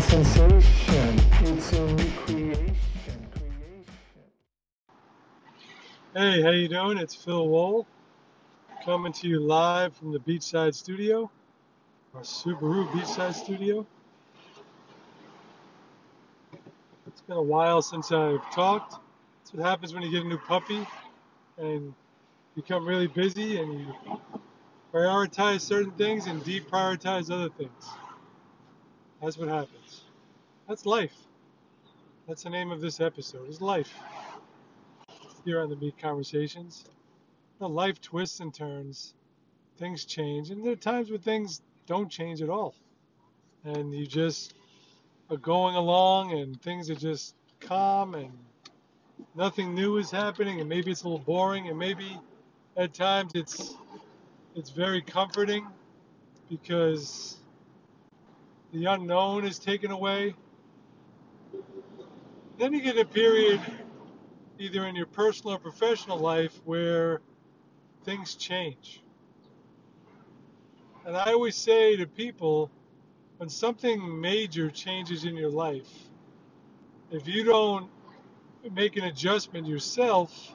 sensation. It's new creation. creation. Hey, how you doing? It's Phil Wool coming to you live from the Beachside Studio, our Subaru Beachside Studio. It's been a while since I've talked. That's what happens when you get a new puppy and become really busy and you prioritize certain things and deprioritize other things. That's what happens. That's life. That's the name of this episode. Is life here on the Meat Conversations. The life twists and turns, things change, and there are times when things don't change at all. And you just are going along, and things are just calm, and nothing new is happening, and maybe it's a little boring, and maybe at times it's it's very comforting because the unknown is taken away. Then you get a period either in your personal or professional life where things change. And I always say to people when something major changes in your life, if you don't make an adjustment yourself,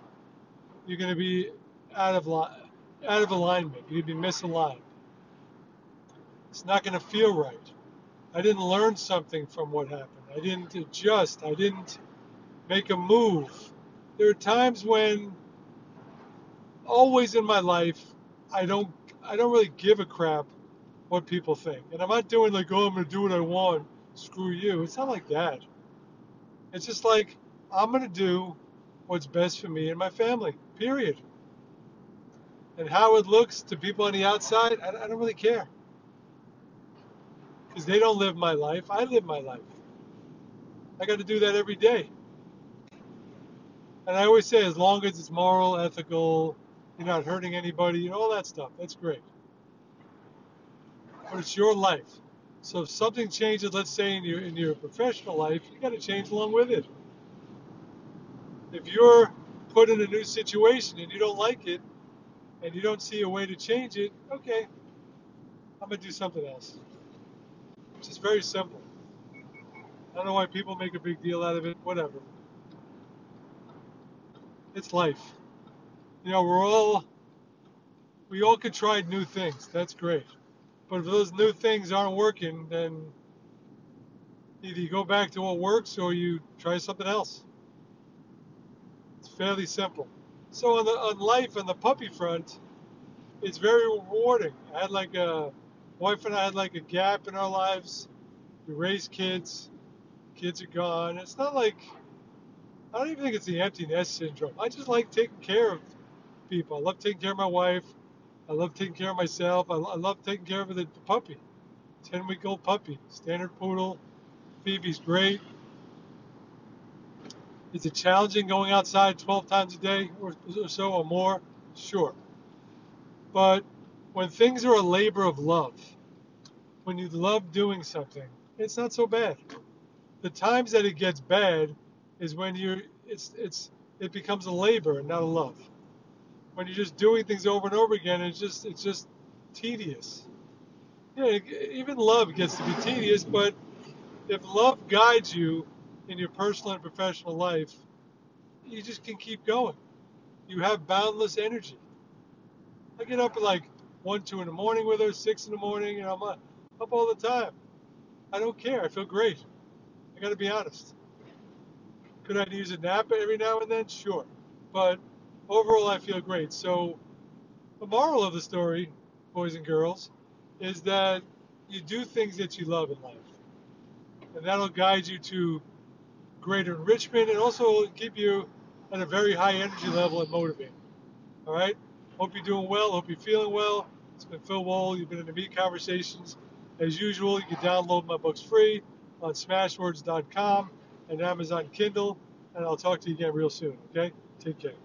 you're going to be out of line, out of alignment. Going to be misaligned. It's not going to feel right. I didn't learn something from what happened. I didn't adjust. I didn't make a move there are times when always in my life I don't I don't really give a crap what people think. And I'm not doing like, oh I'm gonna do what I want, screw you. It's not like that. It's just like I'm gonna do what's best for me and my family. Period. And how it looks to people on the outside, I, I don't really care. Because they don't live my life. I live my life. I got to do that every day. And I always say, as long as it's moral, ethical, you're not hurting anybody, you know, all that stuff. That's great. But it's your life. So if something changes, let's say in your in your professional life, you got to change along with it. If you're put in a new situation and you don't like it, and you don't see a way to change it, okay, I'm gonna do something else. It's just very simple. I don't know why people make a big deal out of it. Whatever it's life. You know, we're all we all can try new things. That's great. But if those new things aren't working, then either you go back to what works or you try something else. It's fairly simple. So on the on life on the puppy front, it's very rewarding. I had like a wife and I had like a gap in our lives. We raised kids. Kids are gone. It's not like I don't even think it's the empty nest syndrome. I just like taking care of people. I love taking care of my wife. I love taking care of myself. I, I love taking care of the, the puppy. 10 week old puppy, standard poodle. Phoebe's great. Is it challenging going outside 12 times a day or, or so or more? Sure. But when things are a labor of love, when you love doing something, it's not so bad. The times that it gets bad is when you're it's it's it becomes a labor and not a love. When you're just doing things over and over again, it's just it's just tedious. Yeah, even love gets to be tedious, but if love guides you in your personal and professional life, you just can keep going. You have boundless energy. I get up at like one, two in the morning with her, six in the morning, and I'm up all the time. I don't care. I feel great. I got to be honest. Could I use a nap every now and then? Sure. But overall, I feel great. So, the moral of the story, boys and girls, is that you do things that you love in life. And that'll guide you to greater enrichment and also keep you at a very high energy level and motivated. All right? Hope you're doing well. Hope you're feeling well. It's been Phil Wall. You've been in the Meat Conversations. As usual, you can download my books free on smashwords.com and Amazon Kindle. And I'll talk to you again real soon. Okay? Take care.